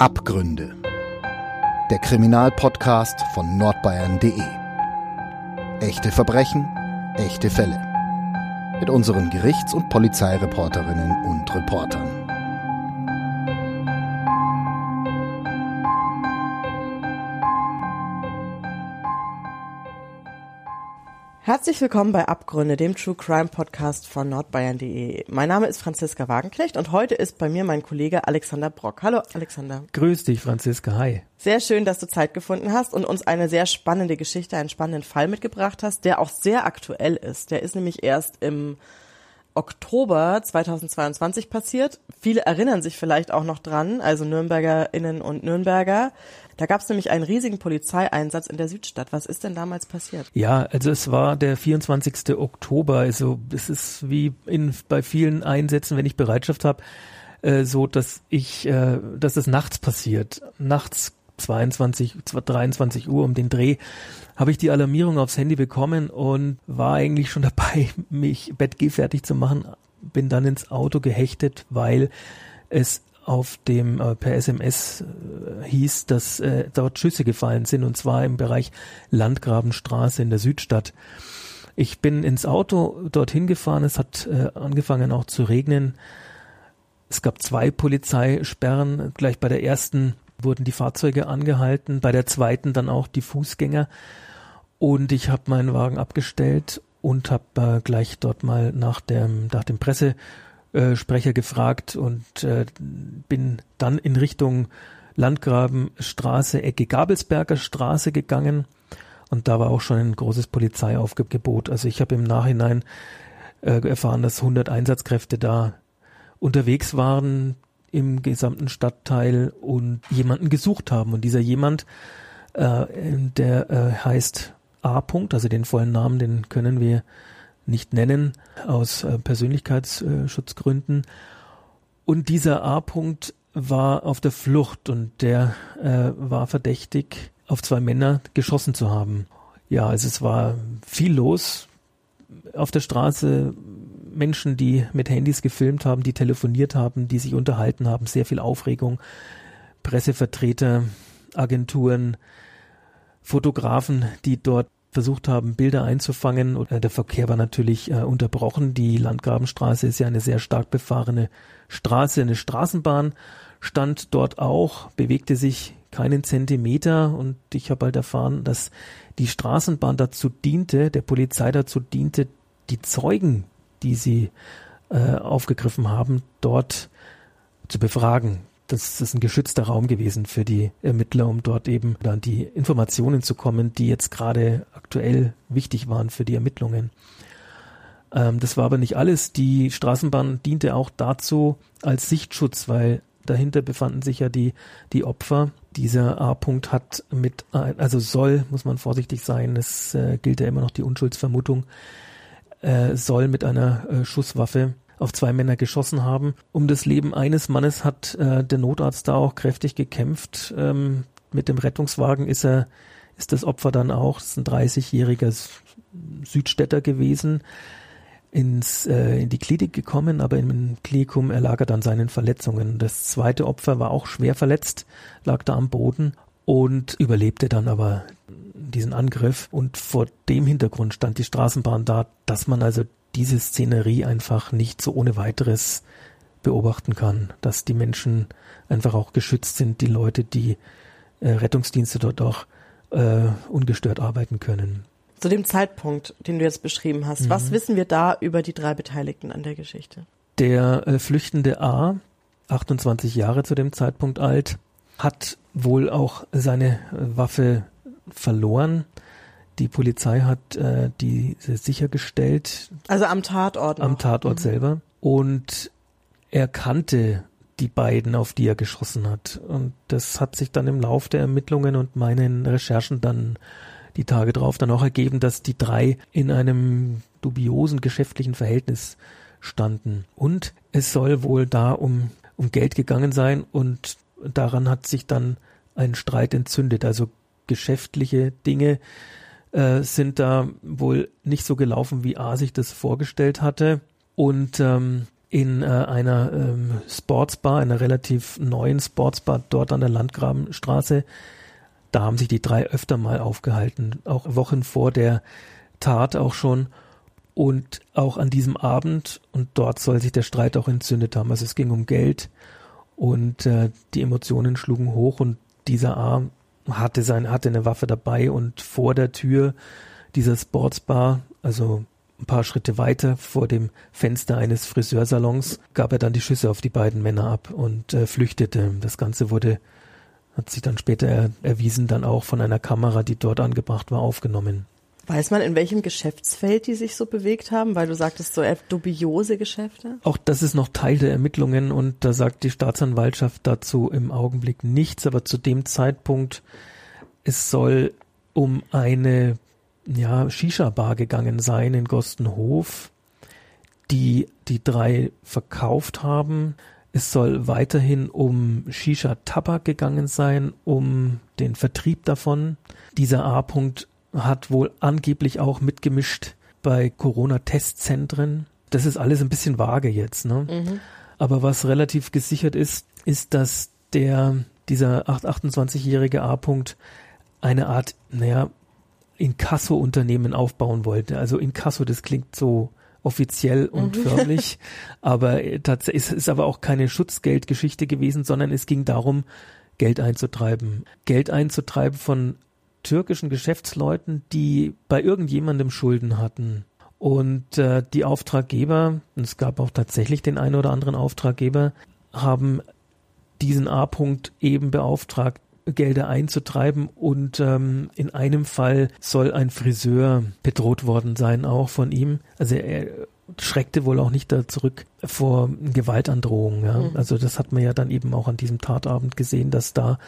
Abgründe. Der Kriminalpodcast von nordbayern.de. Echte Verbrechen, echte Fälle. Mit unseren Gerichts- und Polizeireporterinnen und Reportern. Herzlich willkommen bei Abgründe, dem True Crime Podcast von nordbayern.de. Mein Name ist Franziska Wagenknecht und heute ist bei mir mein Kollege Alexander Brock. Hallo Alexander. Grüß dich, Franziska. Hi. Sehr schön, dass du Zeit gefunden hast und uns eine sehr spannende Geschichte, einen spannenden Fall mitgebracht hast, der auch sehr aktuell ist. Der ist nämlich erst im Oktober 2022 passiert. Viele erinnern sich vielleicht auch noch dran, also Nürnbergerinnen und Nürnberger. Da gab es nämlich einen riesigen Polizeieinsatz in der Südstadt. Was ist denn damals passiert? Ja, also es war der 24. Oktober. Also es ist wie in, bei vielen Einsätzen, wenn ich Bereitschaft habe, äh, so, dass ich, äh, dass es nachts passiert. Nachts 22, 23 Uhr um den Dreh habe ich die Alarmierung aufs Handy bekommen und war eigentlich schon dabei, mich Bettgeh fertig zu machen. Bin dann ins Auto gehechtet, weil es auf dem äh, per SMS äh, hieß, dass äh, dort Schüsse gefallen sind und zwar im Bereich Landgrabenstraße in der Südstadt. Ich bin ins Auto dorthin gefahren, es hat äh, angefangen auch zu regnen. Es gab zwei Polizeisperren, gleich bei der ersten wurden die Fahrzeuge angehalten, bei der zweiten dann auch die Fußgänger. Und ich habe meinen Wagen abgestellt und habe äh, gleich dort mal nach dem, nach dem Pressesprecher gefragt und äh, bin dann in Richtung Landgrabenstraße, Ecke Gabelsberger Straße gegangen. Und da war auch schon ein großes Polizeiaufgebot. Also ich habe im Nachhinein äh, erfahren, dass 100 Einsatzkräfte da unterwegs waren im gesamten Stadtteil und jemanden gesucht haben. Und dieser jemand, äh, der äh, heißt A. -Punkt, also den vollen Namen, den können wir nicht nennen aus äh, Persönlichkeitsschutzgründen. Und dieser A. -Punkt war auf der Flucht und der äh, war verdächtig, auf zwei Männer geschossen zu haben. Ja, also es war viel los auf der Straße. Menschen, die mit Handys gefilmt haben, die telefoniert haben, die sich unterhalten haben, sehr viel Aufregung. Pressevertreter, Agenturen, Fotografen, die dort versucht haben, Bilder einzufangen. Und der Verkehr war natürlich äh, unterbrochen. Die Landgrabenstraße ist ja eine sehr stark befahrene Straße. Eine Straßenbahn stand dort auch, bewegte sich keinen Zentimeter. Und ich habe halt erfahren, dass die Straßenbahn dazu diente, der Polizei dazu diente, die Zeugen, die sie äh, aufgegriffen haben, dort zu befragen das ist ein geschützter Raum gewesen für die Ermittler, um dort eben an die Informationen zu kommen, die jetzt gerade aktuell wichtig waren für die Ermittlungen. Ähm, das war aber nicht alles. Die Straßenbahn diente auch dazu als Sichtschutz, weil dahinter befanden sich ja die, die Opfer. Dieser A-Punkt hat mit, also soll, muss man vorsichtig sein, es äh, gilt ja immer noch die Unschuldsvermutung, äh, soll mit einer äh, Schusswaffe auf zwei Männer geschossen haben. Um das Leben eines Mannes hat äh, der Notarzt da auch kräftig gekämpft. Ähm, mit dem Rettungswagen ist er, ist das Opfer dann auch, das ist ein 30-jähriger Südstädter gewesen, ins, äh, in die Klinik gekommen, aber im Klinikum erlag er dann seinen Verletzungen. Das zweite Opfer war auch schwer verletzt, lag da am Boden und überlebte dann aber diesen Angriff. Und vor dem Hintergrund stand die Straßenbahn da, dass man also diese Szenerie einfach nicht so ohne weiteres beobachten kann, dass die Menschen einfach auch geschützt sind, die Leute, die äh, Rettungsdienste dort auch äh, ungestört arbeiten können. Zu dem Zeitpunkt, den du jetzt beschrieben hast, mhm. was wissen wir da über die drei Beteiligten an der Geschichte? Der äh, flüchtende A, 28 Jahre zu dem Zeitpunkt alt, hat wohl auch seine äh, Waffe verloren. Die Polizei hat äh, die sichergestellt. Also am Tatort. Noch. Am Tatort mhm. selber. Und er kannte die beiden, auf die er geschossen hat. Und das hat sich dann im Lauf der Ermittlungen und meinen Recherchen dann die Tage drauf dann auch ergeben, dass die drei in einem dubiosen geschäftlichen Verhältnis standen. Und es soll wohl da um, um Geld gegangen sein und daran hat sich dann ein Streit entzündet. Also geschäftliche Dinge, äh, sind da wohl nicht so gelaufen, wie A sich das vorgestellt hatte. Und ähm, in äh, einer ähm, Sportsbar, einer relativ neuen Sportsbar dort an der Landgrabenstraße. Da haben sich die drei öfter mal aufgehalten, auch Wochen vor der Tat auch schon. Und auch an diesem Abend, und dort soll sich der Streit auch entzündet haben. Also es ging um Geld und äh, die Emotionen schlugen hoch und dieser A hatte sein, hatte eine Waffe dabei und vor der Tür dieser Sportsbar, also ein paar Schritte weiter vor dem Fenster eines Friseursalons gab er dann die Schüsse auf die beiden Männer ab und äh, flüchtete. Das Ganze wurde, hat sich dann später er, erwiesen, dann auch von einer Kamera, die dort angebracht war, aufgenommen. Weiß man, in welchem Geschäftsfeld die sich so bewegt haben? Weil du sagtest so dubiose Geschäfte? Auch das ist noch Teil der Ermittlungen und da sagt die Staatsanwaltschaft dazu im Augenblick nichts, aber zu dem Zeitpunkt, es soll um eine ja, Shisha-Bar gegangen sein in Gostenhof, die die drei verkauft haben. Es soll weiterhin um Shisha-Tabak gegangen sein, um den Vertrieb davon. Dieser A-Punkt hat wohl angeblich auch mitgemischt bei Corona-Testzentren. Das ist alles ein bisschen vage jetzt, ne? Mhm. Aber was relativ gesichert ist, ist, dass der, dieser 28-jährige A-Punkt eine Art, naja, Inkasso-Unternehmen aufbauen wollte. Also Inkasso, das klingt so offiziell und mhm. förmlich, aber tatsächlich ist es aber auch keine Schutzgeldgeschichte gewesen, sondern es ging darum, Geld einzutreiben. Geld einzutreiben von türkischen Geschäftsleuten, die bei irgendjemandem Schulden hatten. Und äh, die Auftraggeber, und es gab auch tatsächlich den einen oder anderen Auftraggeber, haben diesen A-Punkt eben beauftragt, Gelder einzutreiben und ähm, in einem Fall soll ein Friseur bedroht worden sein, auch von ihm. Also er schreckte wohl auch nicht da zurück vor Gewaltandrohungen. Ja. Mhm. Also das hat man ja dann eben auch an diesem Tatabend gesehen, dass da,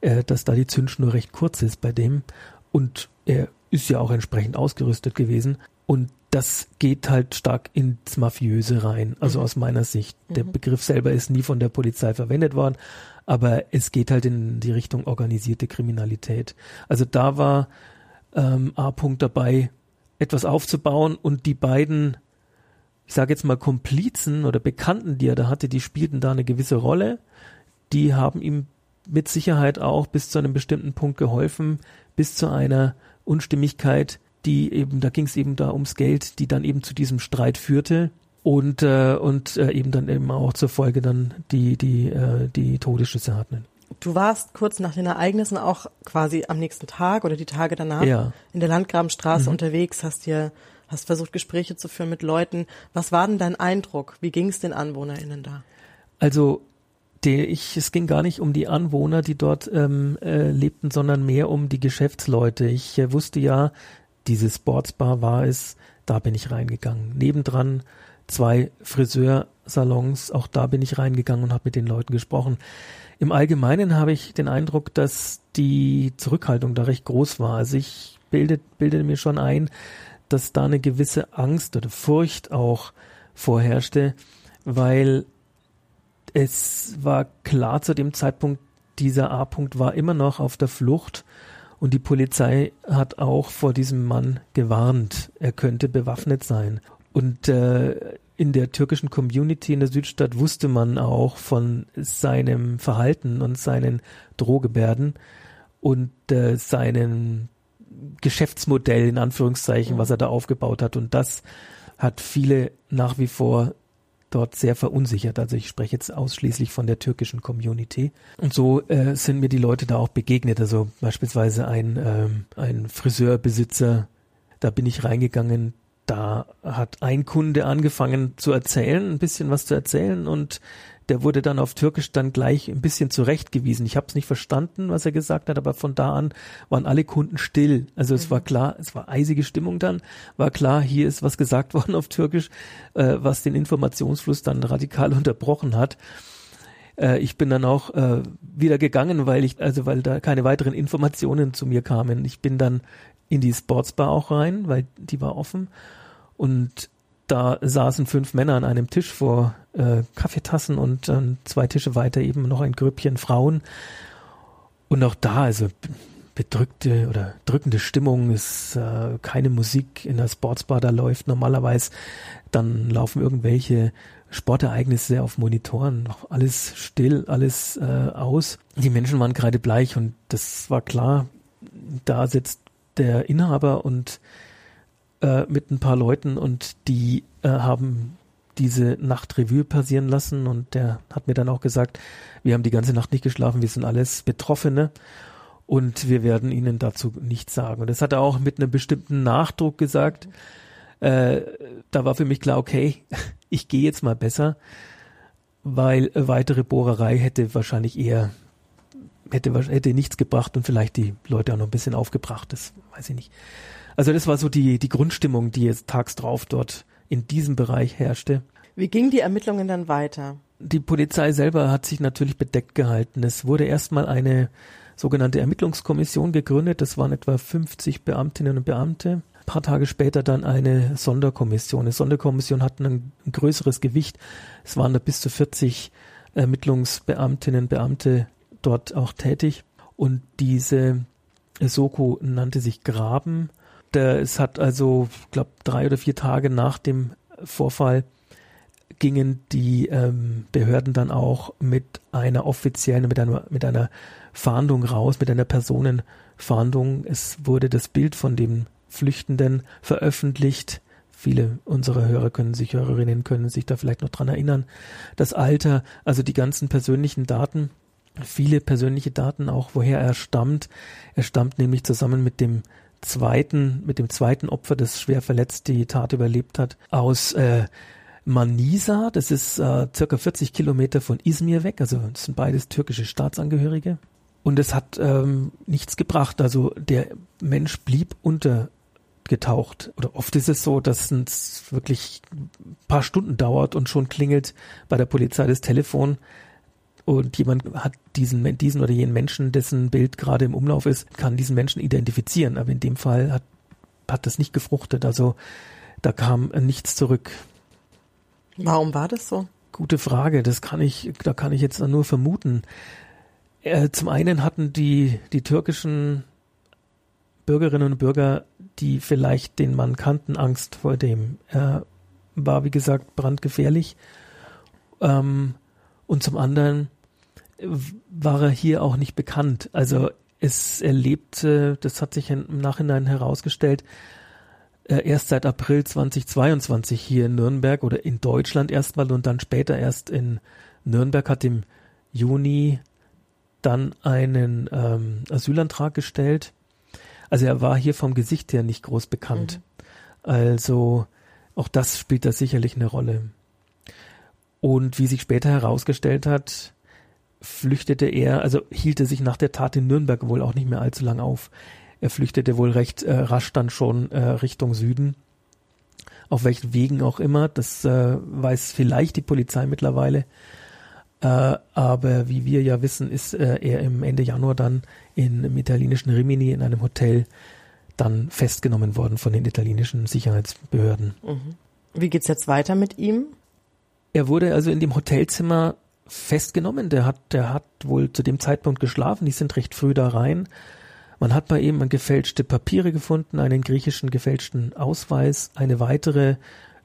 äh, dass da die Zündschnur recht kurz ist bei dem und er ist ja auch entsprechend ausgerüstet gewesen und das geht halt stark ins Mafiöse rein, also mhm. aus meiner Sicht. Der mhm. Begriff selber ist nie von der Polizei verwendet worden, aber es geht halt in die Richtung organisierte Kriminalität. Also da war ähm, A-Punkt dabei, etwas aufzubauen und die beiden, ich sage jetzt mal Komplizen oder Bekannten, die er da hatte, die spielten da eine gewisse Rolle. Die haben ihm mit Sicherheit auch bis zu einem bestimmten Punkt geholfen, bis zu einer Unstimmigkeit, die eben, da ging es eben da ums Geld, die dann eben zu diesem Streit führte und äh, und äh, eben dann eben auch zur Folge dann die die äh, die Todesschüsse hatten. Du warst kurz nach den Ereignissen auch quasi am nächsten Tag oder die Tage danach ja. in der Landgrabenstraße mhm. unterwegs, hast dir hast versucht Gespräche zu führen mit Leuten. Was war denn dein Eindruck? Wie ging es den AnwohnerInnen da? Also die, ich, es ging gar nicht um die Anwohner, die dort ähm, äh, lebten, sondern mehr um die Geschäftsleute. Ich äh, wusste ja, diese Sportsbar war es, da bin ich reingegangen. Nebendran zwei Friseursalons, auch da bin ich reingegangen und habe mit den Leuten gesprochen. Im Allgemeinen habe ich den Eindruck, dass die Zurückhaltung da recht groß war. Also ich bildet, bildete mir schon ein, dass da eine gewisse Angst oder Furcht auch vorherrschte, weil es war klar zu dem Zeitpunkt, dieser A-Punkt war immer noch auf der Flucht und die Polizei hat auch vor diesem Mann gewarnt, er könnte bewaffnet sein. Und äh, in der türkischen Community in der Südstadt wusste man auch von seinem Verhalten und seinen Drohgebärden und äh, seinen Geschäftsmodell in Anführungszeichen, was er da aufgebaut hat. Und das hat viele nach wie vor dort sehr verunsichert. Also ich spreche jetzt ausschließlich von der türkischen Community. Und so äh, sind mir die Leute da auch begegnet. Also beispielsweise ein, ähm, ein Friseurbesitzer, da bin ich reingegangen, da hat ein Kunde angefangen zu erzählen, ein bisschen was zu erzählen und der wurde dann auf Türkisch dann gleich ein bisschen zurechtgewiesen. Ich habe es nicht verstanden, was er gesagt hat, aber von da an waren alle Kunden still. Also es mhm. war klar, es war eisige Stimmung dann, war klar, hier ist was gesagt worden auf Türkisch, äh, was den Informationsfluss dann radikal unterbrochen hat. Äh, ich bin dann auch äh, wieder gegangen, weil ich, also weil da keine weiteren Informationen zu mir kamen. Ich bin dann in die Sportsbar auch rein, weil die war offen. Und da saßen fünf Männer an einem Tisch vor äh, Kaffeetassen und äh, zwei Tische weiter eben noch ein Grüppchen Frauen. Und auch da, also bedrückte oder drückende Stimmung ist äh, keine Musik in der Sportsbar da läuft normalerweise dann laufen irgendwelche Sportereignisse auf Monitoren, noch alles still, alles äh, aus. Die Menschen waren gerade bleich und das war klar, da sitzt der Inhaber und äh, mit ein paar Leuten und die äh, haben diese Nacht Revue passieren lassen und der hat mir dann auch gesagt, wir haben die ganze Nacht nicht geschlafen, wir sind alles Betroffene und wir werden ihnen dazu nichts sagen. Und das hat er auch mit einem bestimmten Nachdruck gesagt. Äh, da war für mich klar, okay, ich gehe jetzt mal besser, weil weitere Bohrerei hätte wahrscheinlich eher hätte hätte nichts gebracht und vielleicht die Leute auch noch ein bisschen aufgebracht. Das weiß ich nicht. Also das war so die die Grundstimmung, die jetzt tags drauf dort in diesem Bereich herrschte. Wie gingen die Ermittlungen dann weiter? Die Polizei selber hat sich natürlich bedeckt gehalten. Es wurde erstmal eine sogenannte Ermittlungskommission gegründet. Das waren etwa 50 Beamtinnen und Beamte. Ein paar Tage später dann eine Sonderkommission. Eine Sonderkommission hat ein, ein größeres Gewicht. Es waren da bis zu 40 Ermittlungsbeamtinnen und Beamte dort auch tätig. Und diese Soko nannte sich Graben. Es hat also, ich glaube, drei oder vier Tage nach dem Vorfall gingen die ähm, Behörden dann auch mit einer offiziellen, mit einer, mit einer Fahndung raus, mit einer Personenfahndung. Es wurde das Bild von dem Flüchtenden veröffentlicht. Viele unserer Hörer können sich, Hörerinnen können sich da vielleicht noch dran erinnern. Das Alter, also die ganzen persönlichen Daten, viele persönliche Daten auch, woher er stammt. Er stammt nämlich zusammen mit dem zweiten, mit dem zweiten Opfer, das schwer verletzt die Tat überlebt hat, aus äh, Manisa, das ist äh, circa 40 Kilometer von Izmir weg, also das sind beides türkische Staatsangehörige. Und es hat ähm, nichts gebracht. Also der Mensch blieb untergetaucht. Oder oft ist es so, dass es wirklich ein paar Stunden dauert und schon klingelt bei der Polizei das Telefon und jemand hat diesen, diesen oder jenen Menschen, dessen Bild gerade im Umlauf ist, kann diesen Menschen identifizieren. Aber in dem Fall hat, hat das nicht gefruchtet. Also da kam nichts zurück. Warum war das so? Gute Frage. Das kann ich, da kann ich jetzt nur vermuten. Äh, zum einen hatten die, die türkischen Bürgerinnen und Bürger, die vielleicht den Mann kannten, Angst vor dem. Er war, wie gesagt, brandgefährlich. Ähm, und zum anderen war er hier auch nicht bekannt. Also es erlebte, das hat sich im Nachhinein herausgestellt, äh, erst seit April 2022 hier in Nürnberg oder in Deutschland erstmal und dann später erst in Nürnberg hat im Juni dann einen ähm, Asylantrag gestellt. Also er war hier vom Gesicht her nicht groß bekannt. Mhm. Also auch das spielt da sicherlich eine Rolle. Und wie sich später herausgestellt hat, flüchtete er, also hielt er sich nach der Tat in Nürnberg wohl auch nicht mehr allzu lang auf. Er flüchtete wohl recht äh, rasch dann schon äh, Richtung Süden. Auf welchen Wegen auch immer, das äh, weiß vielleicht die Polizei mittlerweile. Äh, aber wie wir ja wissen, ist äh, er im Ende Januar dann in, im italienischen Rimini in einem Hotel dann festgenommen worden von den italienischen Sicherheitsbehörden. Mhm. Wie geht's jetzt weiter mit ihm? Er wurde also in dem Hotelzimmer festgenommen. Der hat, der hat wohl zu dem Zeitpunkt geschlafen. Die sind recht früh da rein. Man hat bei ihm gefälschte Papiere gefunden, einen griechischen gefälschten Ausweis, eine weitere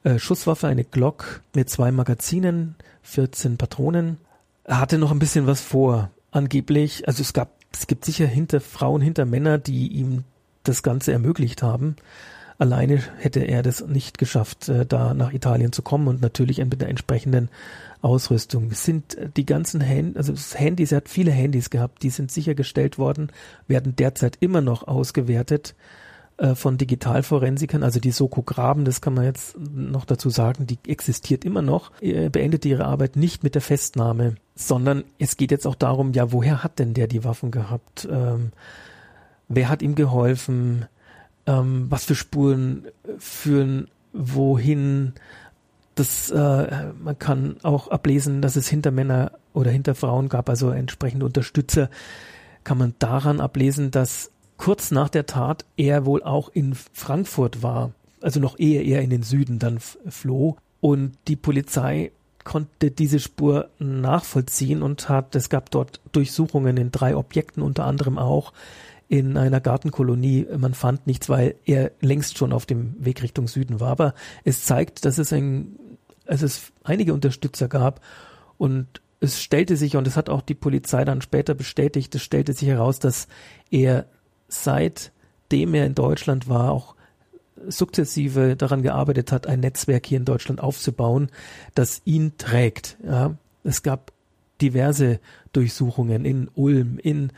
äh, Schusswaffe, eine Glock mit zwei Magazinen, 14 Patronen, er hatte noch ein bisschen was vor. Angeblich, also es gab, es gibt sicher hinter Frauen, hinter Männer, die ihm das Ganze ermöglicht haben. Alleine hätte er das nicht geschafft, äh, da nach Italien zu kommen und natürlich mit der entsprechenden Ausrüstung. Es sind äh, die ganzen Handys, also das Handys, er hat viele Handys gehabt, die sind sichergestellt worden, werden derzeit immer noch ausgewertet äh, von Digitalforensikern, also die Soko Graben, das kann man jetzt noch dazu sagen, die existiert immer noch, beendet ihre Arbeit nicht mit der Festnahme, sondern es geht jetzt auch darum, ja, woher hat denn der die Waffen gehabt? Ähm, wer hat ihm geholfen? Ähm, was für Spuren führen wohin? Das, äh, man kann auch ablesen, dass es hinter Männer oder hinter Frauen gab, also entsprechende Unterstützer. Kann man daran ablesen, dass kurz nach der Tat er wohl auch in Frankfurt war, also noch ehe er in den Süden dann floh. Und die Polizei konnte diese Spur nachvollziehen und hat, es gab dort Durchsuchungen in drei Objekten, unter anderem auch in einer Gartenkolonie. Man fand nichts, weil er längst schon auf dem Weg Richtung Süden war. Aber es zeigt, dass es ein als es einige Unterstützer gab und es stellte sich, und das hat auch die Polizei dann später bestätigt, es stellte sich heraus, dass er seitdem er in Deutschland war, auch sukzessive daran gearbeitet hat, ein Netzwerk hier in Deutschland aufzubauen, das ihn trägt. Ja. Es gab diverse Durchsuchungen in Ulm, in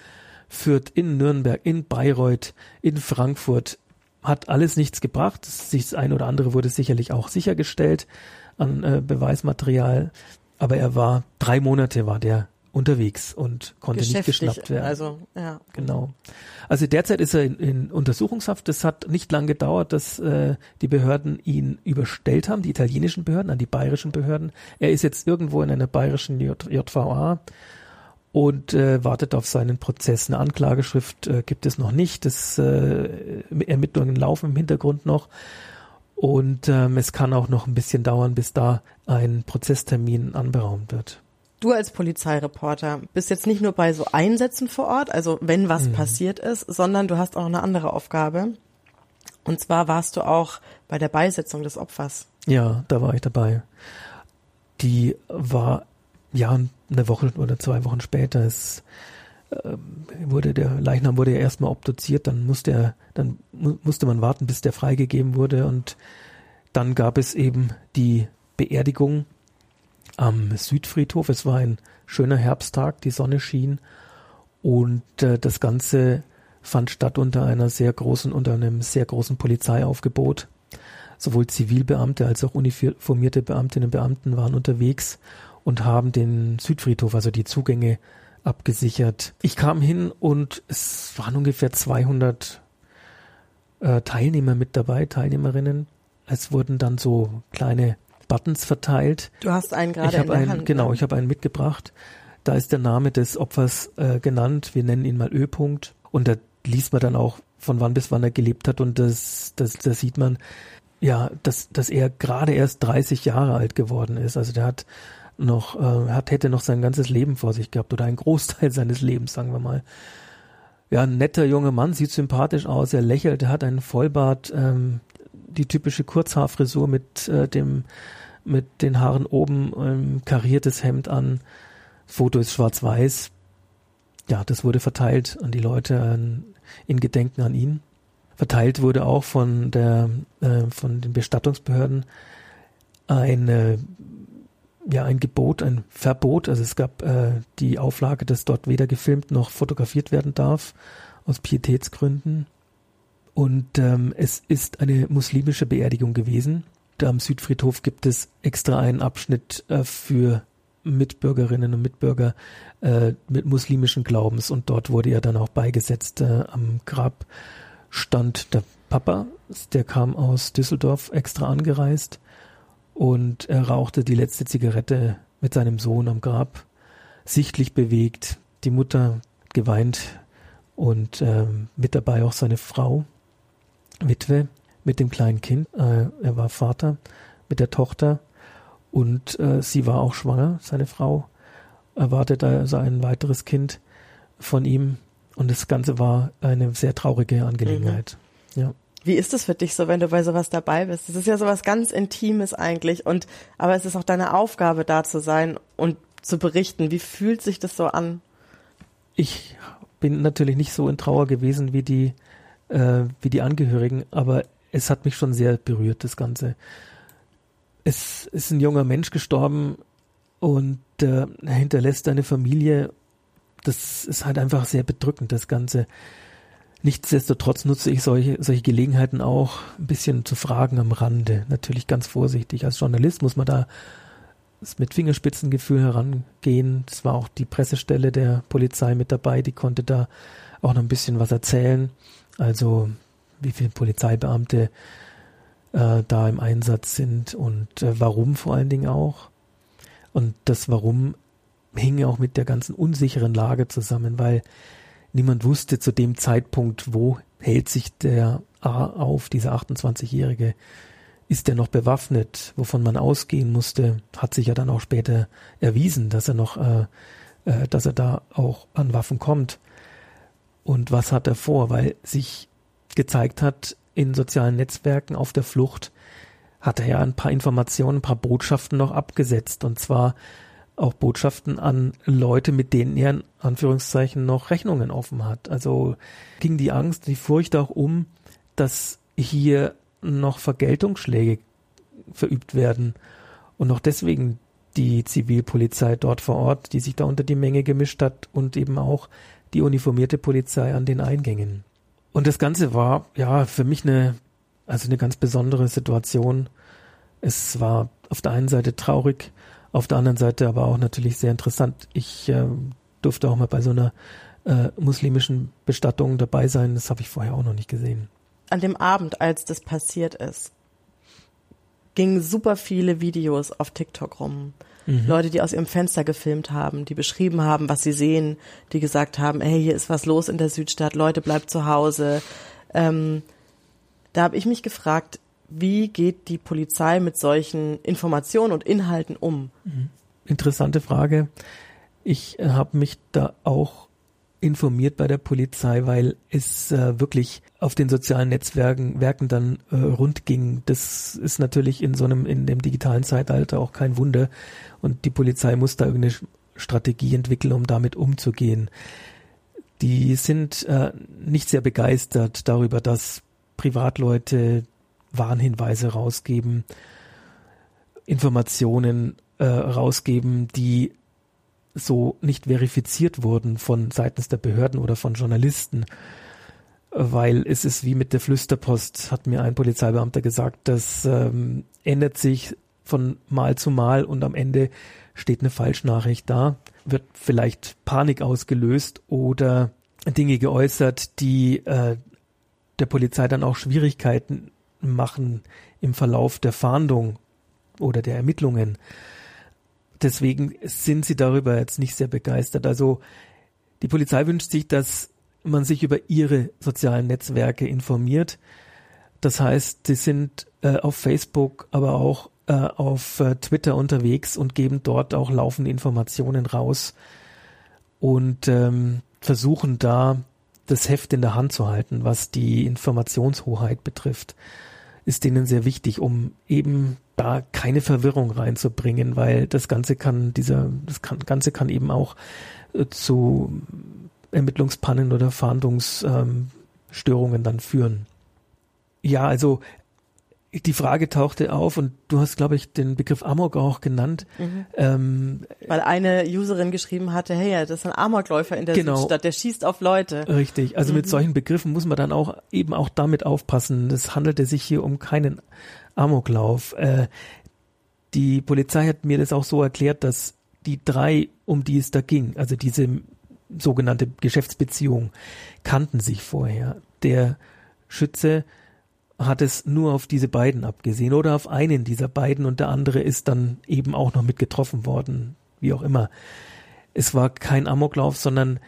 Fürth, in Nürnberg, in Bayreuth, in Frankfurt. Hat alles nichts gebracht. Das ein oder andere wurde sicherlich auch sichergestellt an äh, Beweismaterial. Aber er war, drei Monate war der unterwegs und konnte nicht geschnappt werden. Also, ja. Genau. Also derzeit ist er in, in Untersuchungshaft. Es hat nicht lang gedauert, dass äh, die Behörden ihn überstellt haben, die italienischen Behörden an die bayerischen Behörden. Er ist jetzt irgendwo in einer bayerischen JVA und äh, wartet auf seinen Prozess. Eine Anklageschrift äh, gibt es noch nicht. Das äh, Ermittlungen laufen im Hintergrund noch. Und ähm, es kann auch noch ein bisschen dauern, bis da ein Prozesstermin anberaumt wird. Du als Polizeireporter bist jetzt nicht nur bei so Einsätzen vor Ort, also wenn was mhm. passiert ist, sondern du hast auch eine andere Aufgabe. Und zwar warst du auch bei der Beisetzung des Opfers. Ja, da war ich dabei. Die war ja eine Woche oder zwei Wochen später. Es äh, wurde der Leichnam wurde ja erstmal obduziert, dann musste er, dann mu musste man warten, bis der freigegeben wurde und dann gab es eben die Beerdigung am Südfriedhof. Es war ein schöner Herbsttag, die Sonne schien und äh, das Ganze fand statt unter einer sehr großen, unter einem sehr großen Polizeiaufgebot. Sowohl Zivilbeamte als auch uniformierte Beamtinnen und Beamten waren unterwegs und haben den Südfriedhof, also die Zugänge abgesichert. Ich kam hin und es waren ungefähr 200 äh, Teilnehmer mit dabei, Teilnehmerinnen. Es wurden dann so kleine Buttons verteilt. Du hast einen gerade ich in der einen, Hand. Genau, ne? ich habe einen mitgebracht. Da ist der Name des Opfers äh, genannt. Wir nennen ihn mal Ö-Punkt. Und da liest man dann auch, von wann bis wann er gelebt hat. Und das, das, das sieht man, ja, dass, dass er gerade erst 30 Jahre alt geworden ist. Also der hat noch, äh, hat, hätte noch sein ganzes Leben vor sich gehabt oder einen Großteil seines Lebens, sagen wir mal. Ja, ein netter junger Mann, sieht sympathisch aus, er lächelt, er hat einen Vollbart, ähm, die typische Kurzhaarfrisur mit äh, dem mit den Haaren oben, ähm, kariertes Hemd an. Foto ist schwarz-weiß. Ja, das wurde verteilt an die Leute an, in Gedenken an ihn. Verteilt wurde auch von der äh, von den Bestattungsbehörden eine ja ein Gebot, ein Verbot. Also es gab äh, die Auflage, dass dort weder gefilmt noch fotografiert werden darf aus Pietätsgründen. Und ähm, es ist eine muslimische Beerdigung gewesen. Da am Südfriedhof gibt es extra einen Abschnitt äh, für Mitbürgerinnen und Mitbürger äh, mit muslimischen Glaubens und dort wurde er dann auch beigesetzt. Äh, am Grab stand der Papa, der kam aus Düsseldorf extra angereist und er rauchte die letzte Zigarette mit seinem Sohn am Grab, sichtlich bewegt. Die Mutter geweint und äh, mit dabei auch seine Frau, Witwe mit dem kleinen Kind. Äh, er war Vater mit der Tochter und äh, sie war auch schwanger, seine Frau erwartete also ein weiteres Kind von ihm und das Ganze war eine sehr traurige Angelegenheit. Mhm. Ja. Wie ist es für dich so, wenn du bei sowas dabei bist? Das ist ja sowas ganz Intimes eigentlich und aber es ist auch deine Aufgabe, da zu sein und zu berichten. Wie fühlt sich das so an? Ich bin natürlich nicht so in Trauer gewesen wie die äh, wie die Angehörigen, aber es hat mich schon sehr berührt, das Ganze. Es ist ein junger Mensch gestorben und äh, er hinterlässt eine Familie. Das ist halt einfach sehr bedrückend, das Ganze. Nichtsdestotrotz nutze ich solche, solche Gelegenheiten auch ein bisschen zu fragen am Rande. Natürlich ganz vorsichtig. Als Journalist muss man da mit Fingerspitzengefühl herangehen. Es war auch die Pressestelle der Polizei mit dabei, die konnte da auch noch ein bisschen was erzählen. Also wie viele Polizeibeamte äh, da im Einsatz sind und äh, warum vor allen Dingen auch. Und das Warum hing auch mit der ganzen unsicheren Lage zusammen, weil niemand wusste zu dem Zeitpunkt, wo hält sich der A auf, dieser 28-Jährige. Ist er noch bewaffnet? Wovon man ausgehen musste, hat sich ja dann auch später erwiesen, dass er noch, äh, äh, dass er da auch an Waffen kommt. Und was hat er vor? Weil sich gezeigt hat in sozialen Netzwerken auf der Flucht, hat er ja ein paar Informationen, ein paar Botschaften noch abgesetzt. Und zwar auch Botschaften an Leute, mit denen er in Anführungszeichen noch Rechnungen offen hat. Also ging die Angst, die Furcht auch um, dass hier noch Vergeltungsschläge verübt werden und noch deswegen die Zivilpolizei dort vor Ort, die sich da unter die Menge gemischt hat und eben auch die uniformierte Polizei an den Eingängen. Und das Ganze war ja für mich eine, also eine ganz besondere Situation. Es war auf der einen Seite traurig, auf der anderen Seite aber auch natürlich sehr interessant. Ich äh, durfte auch mal bei so einer äh, muslimischen Bestattung dabei sein. Das habe ich vorher auch noch nicht gesehen. An dem Abend, als das passiert ist, gingen super viele Videos auf TikTok rum. Mhm. Leute, die aus ihrem Fenster gefilmt haben, die beschrieben haben, was sie sehen, die gesagt haben, hey, hier ist was los in der Südstadt, Leute, bleibt zu Hause. Ähm, da habe ich mich gefragt, wie geht die Polizei mit solchen Informationen und Inhalten um? Mhm. Interessante Frage. Ich habe mich da auch informiert bei der Polizei, weil es äh, wirklich auf den sozialen Netzwerken Werken dann äh, rund ging. Das ist natürlich in so einem in dem digitalen Zeitalter auch kein Wunder und die Polizei muss da irgendeine Strategie entwickeln, um damit umzugehen. Die sind äh, nicht sehr begeistert darüber, dass Privatleute Warnhinweise rausgeben, Informationen äh, rausgeben, die so nicht verifiziert wurden von seitens der Behörden oder von Journalisten, weil es ist wie mit der Flüsterpost, hat mir ein Polizeibeamter gesagt, das ähm, ändert sich von Mal zu Mal und am Ende steht eine Falschnachricht da, wird vielleicht Panik ausgelöst oder Dinge geäußert, die äh, der Polizei dann auch Schwierigkeiten machen im Verlauf der Fahndung oder der Ermittlungen. Deswegen sind sie darüber jetzt nicht sehr begeistert. Also die Polizei wünscht sich, dass man sich über ihre sozialen Netzwerke informiert. Das heißt, sie sind äh, auf Facebook, aber auch äh, auf äh, Twitter unterwegs und geben dort auch laufende Informationen raus und ähm, versuchen da das Heft in der Hand zu halten, was die Informationshoheit betrifft ist denen sehr wichtig, um eben da keine Verwirrung reinzubringen, weil das Ganze kann, dieser, das kann, Ganze kann eben auch äh, zu Ermittlungspannen oder Fahndungsstörungen ähm, dann führen. Ja, also die Frage tauchte auf und du hast, glaube ich, den Begriff Amok auch genannt. Mhm. Ähm, Weil eine Userin geschrieben hatte, hey, das ist ein Amokläufer in der genau. Südstadt, der schießt auf Leute. Richtig, also mhm. mit solchen Begriffen muss man dann auch eben auch damit aufpassen. Es handelte sich hier um keinen Amoklauf. Äh, die Polizei hat mir das auch so erklärt, dass die drei, um die es da ging, also diese sogenannte Geschäftsbeziehung, kannten sich vorher. Der Schütze hat es nur auf diese beiden abgesehen oder auf einen dieser beiden und der andere ist dann eben auch noch mit getroffen worden, wie auch immer. Es war kein Amoklauf, sondern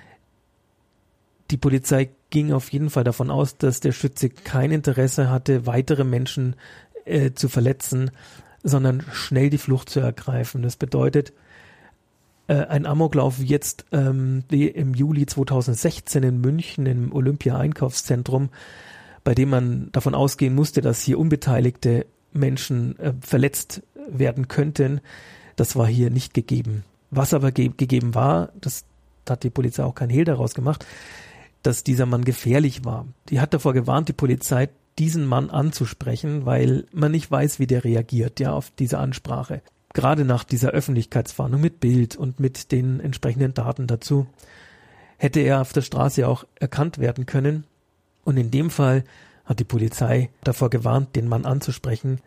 die Polizei ging auf jeden Fall davon aus, dass der Schütze kein Interesse hatte, weitere Menschen äh, zu verletzen, sondern schnell die Flucht zu ergreifen. Das bedeutet, äh, ein Amoklauf jetzt ähm, im Juli 2016 in München im Olympia-Einkaufszentrum bei dem man davon ausgehen musste, dass hier unbeteiligte Menschen äh, verletzt werden könnten, das war hier nicht gegeben. Was aber ge gegeben war, das hat die Polizei auch kein Hehl daraus gemacht, dass dieser Mann gefährlich war. Die hat davor gewarnt, die Polizei, diesen Mann anzusprechen, weil man nicht weiß, wie der reagiert, ja, auf diese Ansprache. Gerade nach dieser Öffentlichkeitswarnung mit Bild und mit den entsprechenden Daten dazu hätte er auf der Straße auch erkannt werden können. Und in dem Fall hat die Polizei davor gewarnt, den Mann anzusprechen.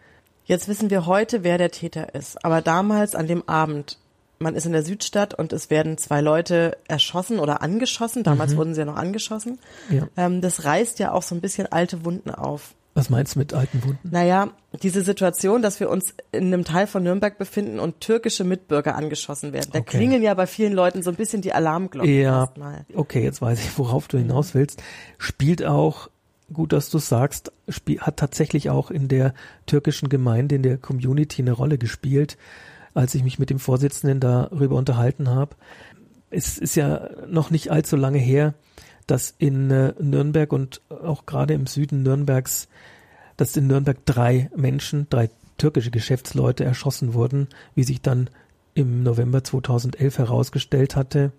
Jetzt wissen wir heute, wer der Täter ist. Aber damals an dem Abend, man ist in der Südstadt und es werden zwei Leute erschossen oder angeschossen. Damals mhm. wurden sie ja noch angeschossen. Ja. Ähm, das reißt ja auch so ein bisschen alte Wunden auf. Was meinst du mit alten Wunden? Naja, diese Situation, dass wir uns in einem Teil von Nürnberg befinden und türkische Mitbürger angeschossen werden. Da okay. klingeln ja bei vielen Leuten so ein bisschen die Alarmglocken. Ja, okay, jetzt weiß ich, worauf du hinaus willst. Spielt auch, gut, dass du sagst, hat tatsächlich auch in der türkischen Gemeinde, in der Community eine Rolle gespielt, als ich mich mit dem Vorsitzenden darüber unterhalten habe. Es ist ja noch nicht allzu lange her, dass in äh, Nürnberg und auch gerade im Süden Nürnbergs, dass in Nürnberg drei Menschen, drei türkische Geschäftsleute erschossen wurden, wie sich dann im November 2011 herausgestellt hatte,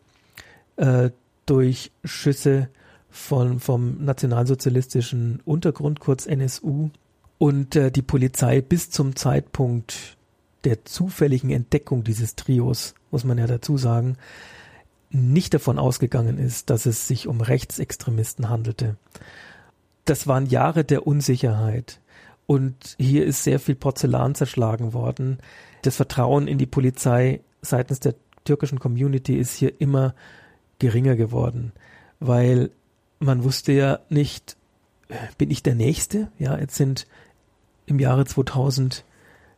äh, durch Schüsse von, vom nationalsozialistischen Untergrund, kurz NSU, und äh, die Polizei bis zum Zeitpunkt der zufälligen Entdeckung dieses Trios, muss man ja dazu sagen, nicht davon ausgegangen ist, dass es sich um Rechtsextremisten handelte. Das waren Jahre der Unsicherheit. Und hier ist sehr viel Porzellan zerschlagen worden. Das Vertrauen in die Polizei seitens der türkischen Community ist hier immer geringer geworden, weil man wusste ja nicht, bin ich der Nächste? Ja, jetzt sind im Jahre 2000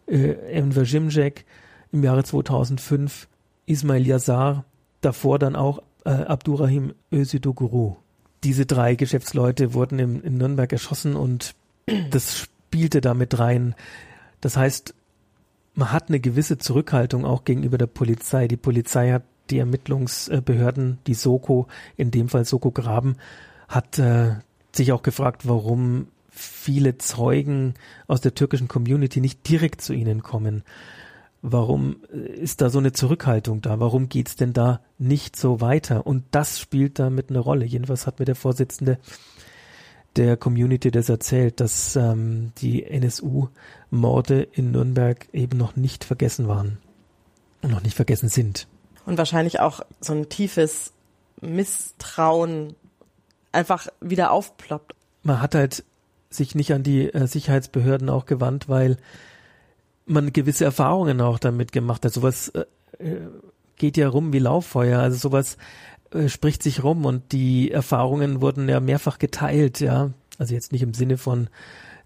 äh, Enver Jimjek, im Jahre 2005 Ismail Yazar, davor dann auch äh, Abdurrahim Özidoguru. Diese drei Geschäftsleute wurden im, in Nürnberg erschossen und das spielte damit rein. Das heißt, man hat eine gewisse Zurückhaltung auch gegenüber der Polizei. Die Polizei hat die Ermittlungsbehörden, die Soko, in dem Fall Soko Graben, hat äh, sich auch gefragt, warum viele Zeugen aus der türkischen Community nicht direkt zu ihnen kommen. Warum äh, ist da so eine Zurückhaltung da? Warum geht's denn da nicht so weiter? Und das spielt damit eine Rolle. Jedenfalls hat mir der Vorsitzende der Community das erzählt, dass ähm, die NSU-Morde in Nürnberg eben noch nicht vergessen waren und noch nicht vergessen sind. Und wahrscheinlich auch so ein tiefes Misstrauen einfach wieder aufploppt. Man hat halt sich nicht an die äh, Sicherheitsbehörden auch gewandt, weil man gewisse Erfahrungen auch damit gemacht hat. Sowas äh, äh, geht ja rum wie Lauffeuer. Also sowas äh, spricht sich rum und die Erfahrungen wurden ja mehrfach geteilt, ja. Also jetzt nicht im Sinne von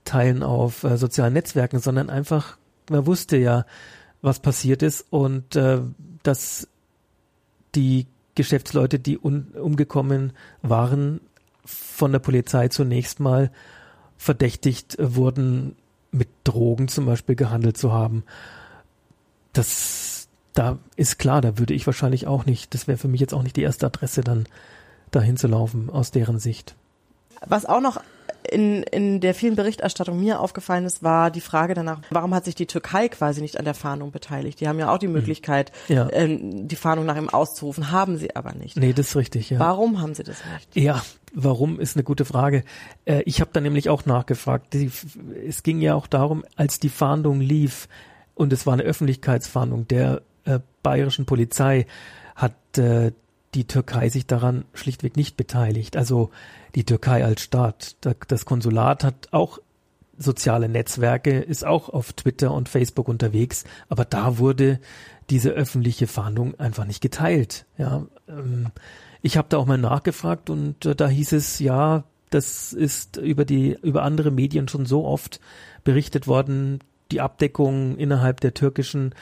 Teilen auf äh, sozialen Netzwerken, sondern einfach, man wusste ja, was passiert ist und äh, dass die Geschäftsleute, die umgekommen waren, von der Polizei zunächst mal verdächtigt wurden, mit Drogen zum Beispiel gehandelt zu haben. Das, da ist klar, da würde ich wahrscheinlich auch nicht, das wäre für mich jetzt auch nicht die erste Adresse, dann dahin zu laufen, aus deren Sicht. Was auch noch in, in der vielen Berichterstattung mir aufgefallen ist, war die Frage danach, warum hat sich die Türkei quasi nicht an der Fahndung beteiligt? Die haben ja auch die hm. Möglichkeit, ja. ähm, die Fahndung nach ihm auszurufen, haben sie aber nicht. Nee, das ist richtig, ja. Warum haben sie das nicht? Ja, warum ist eine gute Frage. Äh, ich habe da nämlich auch nachgefragt. Die, es ging ja auch darum, als die Fahndung lief, und es war eine Öffentlichkeitsfahndung der äh, bayerischen Polizei, hat äh, die Türkei sich daran schlichtweg nicht beteiligt. Also die Türkei als Staat. Das Konsulat hat auch soziale Netzwerke, ist auch auf Twitter und Facebook unterwegs, aber da wurde diese öffentliche Fahndung einfach nicht geteilt. Ja, ähm, ich habe da auch mal nachgefragt und äh, da hieß es ja, das ist über die über andere Medien schon so oft berichtet worden. Die Abdeckung innerhalb der türkischen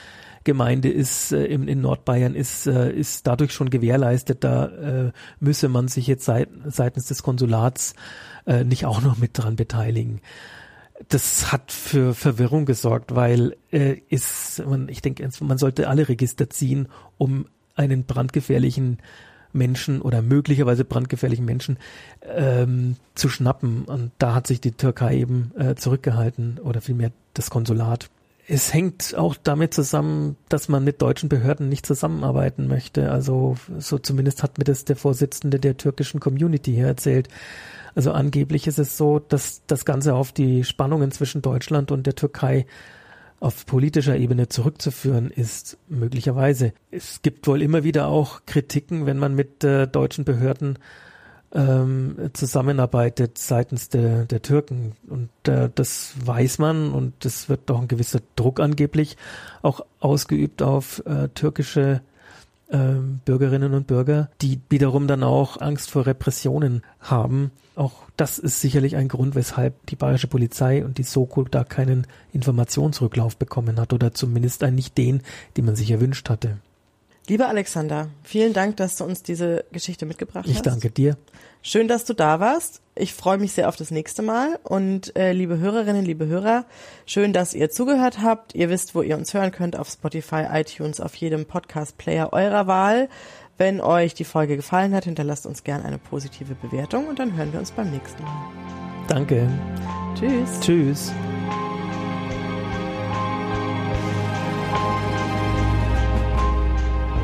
Gemeinde ist äh, in, in Nordbayern ist äh, ist dadurch schon gewährleistet. Da äh, müsse man sich jetzt seit, seitens des Konsulats äh, nicht auch noch mit dran beteiligen. Das hat für Verwirrung gesorgt, weil äh, ist man, ich denke, man sollte alle Register ziehen, um einen brandgefährlichen Menschen oder möglicherweise brandgefährlichen Menschen ähm, zu schnappen. Und da hat sich die Türkei eben äh, zurückgehalten oder vielmehr das Konsulat es hängt auch damit zusammen, dass man mit deutschen Behörden nicht zusammenarbeiten möchte. Also so zumindest hat mir das der Vorsitzende der türkischen Community hier erzählt. Also angeblich ist es so, dass das Ganze auf die Spannungen zwischen Deutschland und der Türkei auf politischer Ebene zurückzuführen ist, möglicherweise. Es gibt wohl immer wieder auch Kritiken, wenn man mit äh, deutschen Behörden ähm, zusammenarbeitet seitens der, der Türken. Und äh, das weiß man und es wird doch ein gewisser Druck angeblich auch ausgeübt auf äh, türkische äh, Bürgerinnen und Bürger, die wiederum dann auch Angst vor Repressionen haben. Auch das ist sicherlich ein Grund, weshalb die bayerische Polizei und die Soko da keinen Informationsrücklauf bekommen hat oder zumindest einen nicht den, den man sich erwünscht hatte. Lieber Alexander, vielen Dank, dass du uns diese Geschichte mitgebracht ich hast. Ich danke dir. Schön, dass du da warst. Ich freue mich sehr auf das nächste Mal. Und äh, liebe Hörerinnen, liebe Hörer, schön, dass ihr zugehört habt. Ihr wisst, wo ihr uns hören könnt, auf Spotify, iTunes, auf jedem Podcast-Player eurer Wahl. Wenn euch die Folge gefallen hat, hinterlasst uns gerne eine positive Bewertung und dann hören wir uns beim nächsten Mal. Danke. Tschüss. Tschüss.